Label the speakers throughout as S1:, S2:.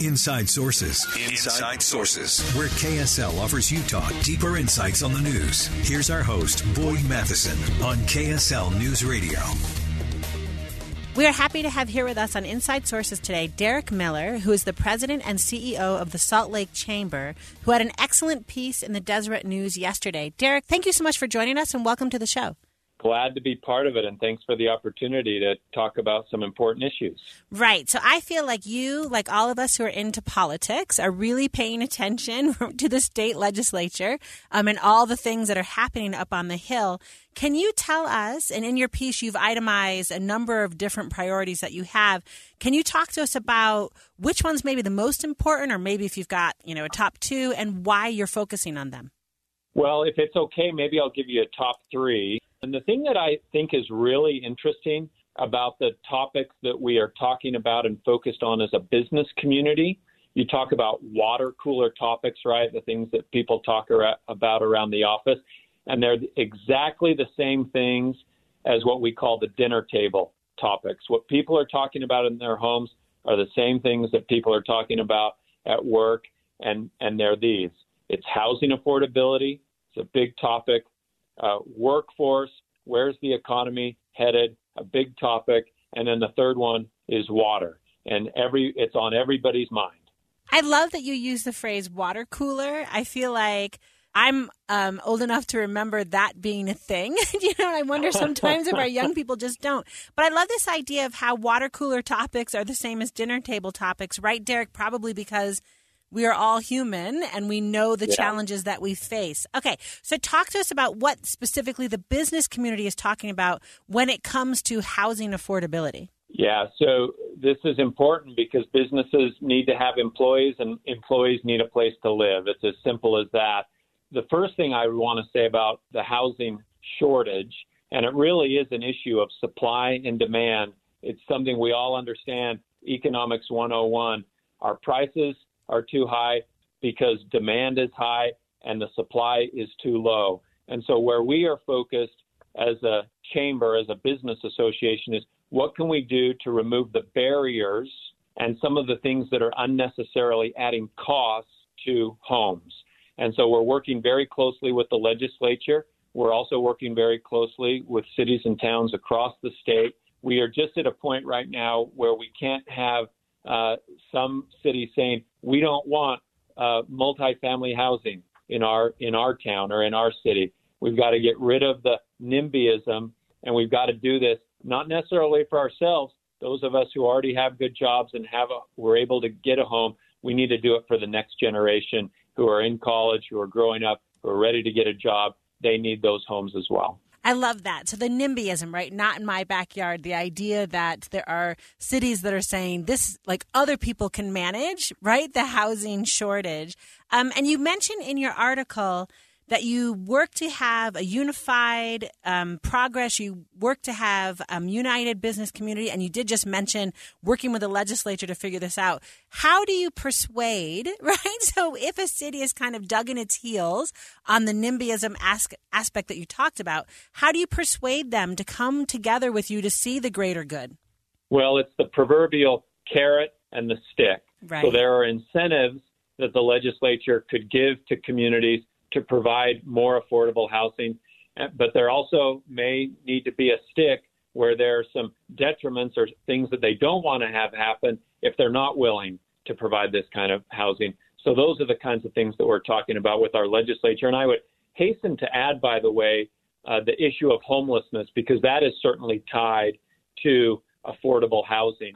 S1: Inside Sources. Inside Sources, where KSL offers Utah deeper insights on the news. Here's our host, Boyd Matheson, on KSL News Radio.
S2: We are happy to have here with us on Inside Sources today Derek Miller, who is the president and CEO of the Salt Lake Chamber, who had an excellent piece in the Deseret News yesterday. Derek, thank you so much for joining us and welcome to the show
S3: glad to be part of it and thanks for the opportunity to talk about some important issues.
S2: Right. So I feel like you, like all of us who are into politics, are really paying attention to the state legislature um, and all the things that are happening up on the Hill. Can you tell us, and in your piece, you've itemized a number of different priorities that you have. Can you talk to us about which ones maybe the most important, or maybe if you've got, you know, a top two, and why you're focusing on them?
S3: Well, if it's okay, maybe I'll give you a top three. And the thing that I think is really interesting about the topics that we are talking about and focused on as a business community, you talk about water cooler topics, right? The things that people talk about around the office. And they're exactly the same things as what we call the dinner table topics. What people are talking about in their homes are the same things that people are talking about at work, and, and they're these it's housing affordability, it's a big topic uh, workforce, where's the economy headed, a big topic, and then the third one is water, and every it's on everybody's mind.
S2: I love that you use the phrase water cooler. I feel like I'm um, old enough to remember that being a thing. you know, I wonder sometimes if our young people just don't. But I love this idea of how water cooler topics are the same as dinner table topics, right, Derek? Probably because we are all human and we know the yeah. challenges that we face. Okay, so talk to us about what specifically the business community is talking about when it comes to housing affordability.
S3: Yeah, so this is important because businesses need to have employees and employees need a place to live. It's as simple as that. The first thing I want to say about the housing shortage, and it really is an issue of supply and demand, it's something we all understand, Economics 101. Our prices are too high because demand is high and the supply is too low. And so, where we are focused as a chamber, as a business association, is what can we do to remove the barriers and some of the things that are unnecessarily adding costs to homes. And so, we're working very closely with the legislature. We're also working very closely with cities and towns across the state. We are just at a point right now where we can't have uh, some cities saying we don't want uh, multifamily housing in our in our town or in our city. We've got to get rid of the NIMBYism, and we've got to do this not necessarily for ourselves. Those of us who already have good jobs and have a, we're able to get a home, we need to do it for the next generation who are in college, who are growing up, who are ready to get a job. They need those homes as well.
S2: I love that. So the NIMBYism, right? Not in my backyard. The idea that there are cities that are saying this, like other people can manage, right? The housing shortage. Um, and you mentioned in your article that you work to have a unified um, progress. You work to have a um, united business community, and you did just mention working with the legislature to figure this out. How do you persuade, right? So, if a city is kind of dug in its heels on the NIMBYism as- aspect that you talked about, how do you persuade them to come together with you to see the greater good?
S3: Well, it's the proverbial carrot and the stick.
S2: Right.
S3: So, there are incentives that the legislature could give to communities to provide more affordable housing. But there also may need to be a stick where there are some detriments or things that they don't want to have happen if they're not willing to provide this kind of housing. So those are the kinds of things that we're talking about with our legislature. And I would hasten to add, by the way, uh, the issue of homelessness because that is certainly tied to affordable housing.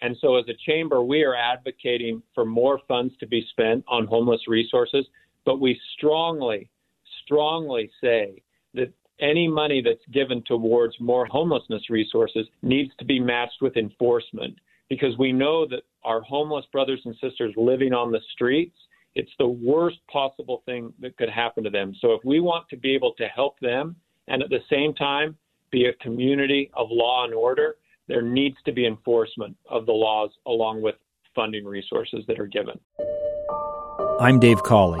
S3: And so, as a chamber, we are advocating for more funds to be spent on homeless resources, but we strongly, strongly say that any money that's given towards more homelessness resources needs to be matched with enforcement because we know that our homeless brothers and sisters living on the streets, it's the worst possible thing that could happen to them. So, if we want to be able to help them and at the same time be a community of law and order, there needs to be enforcement of the laws along with funding resources that are given.
S4: I'm Dave Cawley,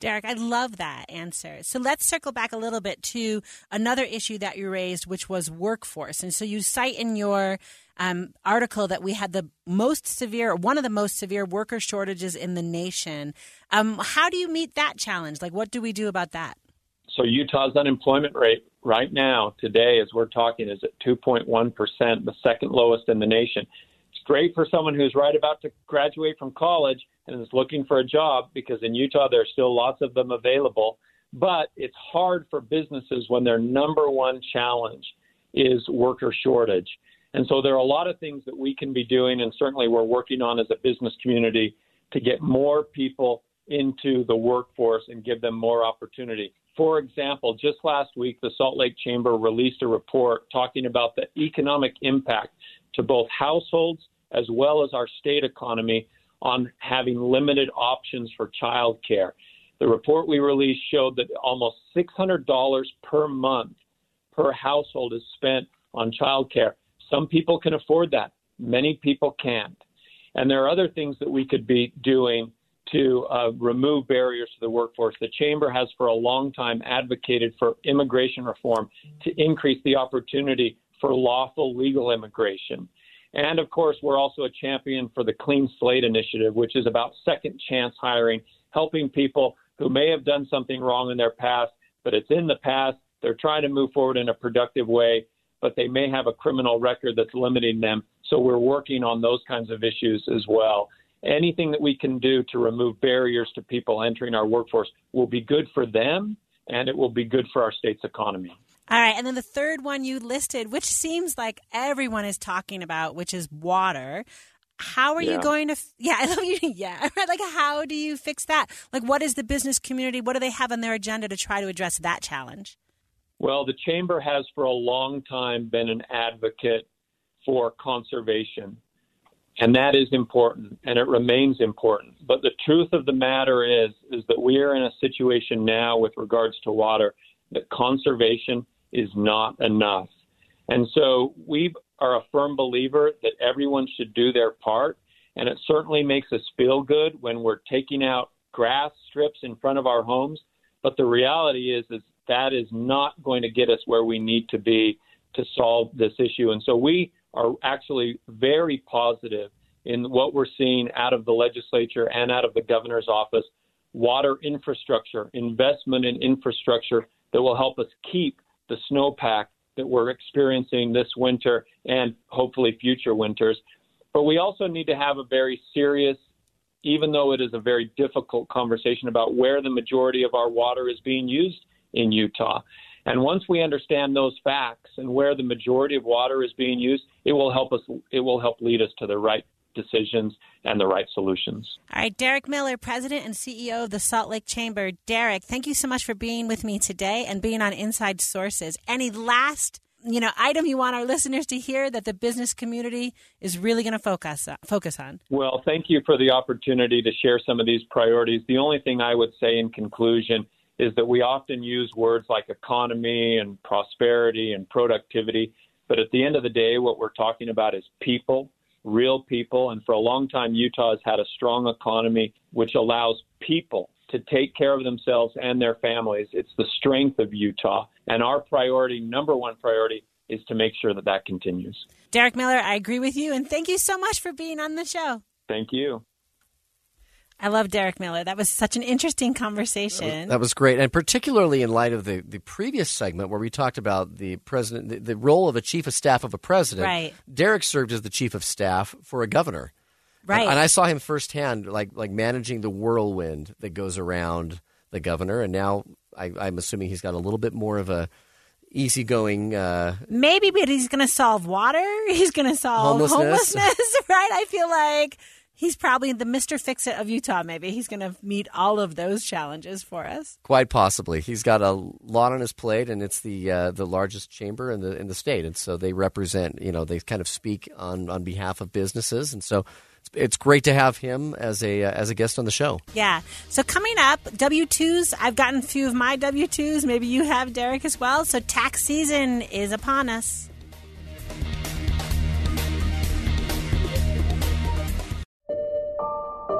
S2: Derek, I love that answer. So let's circle back a little bit to another issue that you raised, which was workforce. And so you cite in your um, article that we had the most severe, one of the most severe worker shortages in the nation. Um, how do you meet that challenge? Like, what do we do about that?
S3: So Utah's unemployment rate right now, today, as we're talking, is at 2.1 percent, the second lowest in the nation. It's great for someone who's right about to graduate from college and is looking for a job because in Utah there are still lots of them available. But it's hard for businesses when their number one challenge is worker shortage. And so there are a lot of things that we can be doing, and certainly we're working on as a business community to get more people into the workforce and give them more opportunity. For example, just last week, the Salt Lake Chamber released a report talking about the economic impact to both households as well as our state economy on having limited options for childcare. The report we released showed that almost $600 per month per household is spent on childcare. Some people can afford that, many people can't. And there are other things that we could be doing to uh, remove barriers to the workforce. The Chamber has for a long time advocated for immigration reform to increase the opportunity for lawful legal immigration. And of course, we're also a champion for the Clean Slate Initiative, which is about second chance hiring, helping people who may have done something wrong in their past, but it's in the past. They're trying to move forward in a productive way, but they may have a criminal record that's limiting them. So we're working on those kinds of issues as well. Anything that we can do to remove barriers to people entering our workforce will be good for them and it will be good for our state's economy.
S2: All right. And then the third one you listed, which seems like everyone is talking about, which is water. How are yeah. you going to? Yeah, I love you. Yeah, like how do you fix that? Like, what is the business community? What do they have on their agenda to try to address that challenge?
S3: Well, the chamber has for a long time been an advocate for conservation, and that is important, and it remains important. But the truth of the matter is, is that we are in a situation now with regards to water that conservation is not enough. And so we are a firm believer that everyone should do their part. And it certainly makes us feel good when we're taking out grass strips in front of our homes. But the reality is, is that is not going to get us where we need to be to solve this issue. And so we are actually very positive in what we're seeing out of the legislature and out of the governor's office water infrastructure, investment in infrastructure that will help us keep the snowpack that we're experiencing this winter and hopefully future winters. But we also need to have a very serious, even though it is a very difficult conversation about where the majority of our water is being used in Utah. And once we understand those facts and where the majority of water is being used, it will help us it will help lead us to the right decisions and the right solutions.
S2: All right, Derek Miller, President and CEO of the Salt Lake Chamber. Derek, thank you so much for being with me today and being on Inside Sources. Any last you know item you want our listeners to hear that the business community is really going to focus on, focus on?
S3: Well, thank you for the opportunity to share some of these priorities. The only thing I would say in conclusion is that we often use words like economy and prosperity and productivity, but at the end of the day what we're talking about is people real people. And for a long time, Utah has had a strong economy, which allows people to take care of themselves and their families. It's the strength of Utah. And our priority, number one priority, is to make sure that that continues.
S2: Derek Miller, I agree with you. And thank you so much for being on the show.
S3: Thank you.
S2: I love Derek Miller. That was such an interesting conversation.
S5: That was great, and particularly in light of the, the previous segment where we talked about the president, the, the role of a chief of staff of a president.
S2: Right.
S5: Derek served as the chief of staff for a governor.
S2: Right.
S5: And, and I saw him firsthand, like like managing the whirlwind that goes around the governor, and now I, I'm assuming he's got a little bit more of a easygoing. Uh,
S2: Maybe, but he's going to solve water. He's going to solve
S5: Homelessness.
S2: homelessness, right? I feel like he's probably the Mr. Fix It of Utah. Maybe he's going to meet all of those challenges for us.
S5: Quite possibly, he's got a lot on his plate, and it's the uh, the largest chamber in the in the state, and so they represent. You know, they kind of speak on on behalf of businesses, and so it's, it's great to have him as a uh, as a guest on the show.
S2: Yeah. So coming up, W twos. I've gotten a few of my W twos. Maybe you have, Derek, as well. So tax season is upon us.